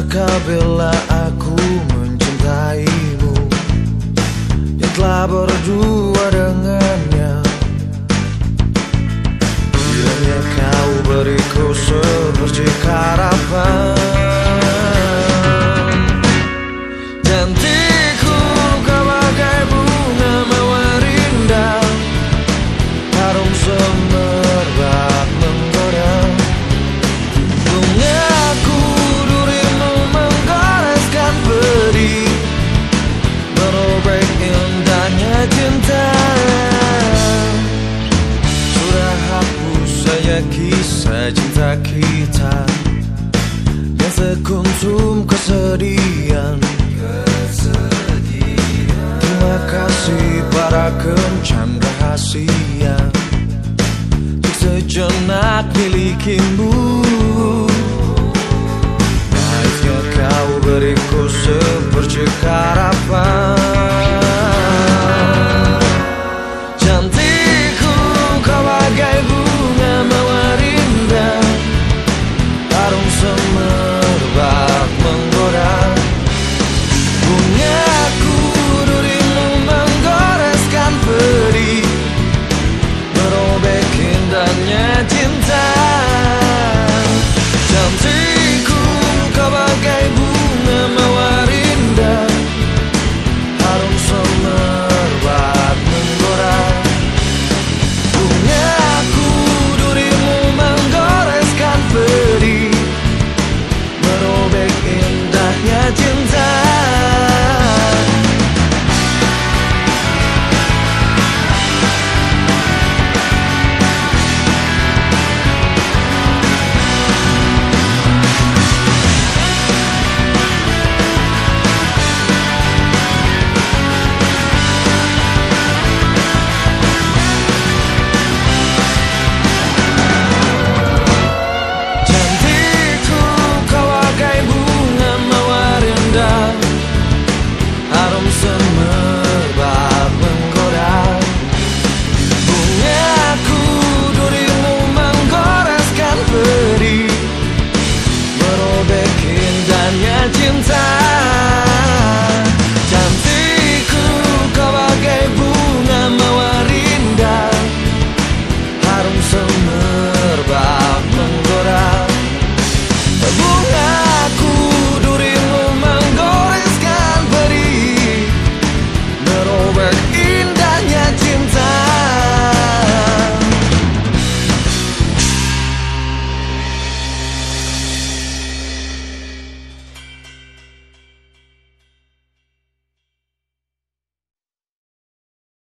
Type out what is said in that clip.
Dosakah bila aku mencintaimu Yang telah berdua sekuntum kesedihan. Kesedihan Terima kasih para kencan rahasia Untuk sejenak milikimu. Naifnya kau beriku sepercekara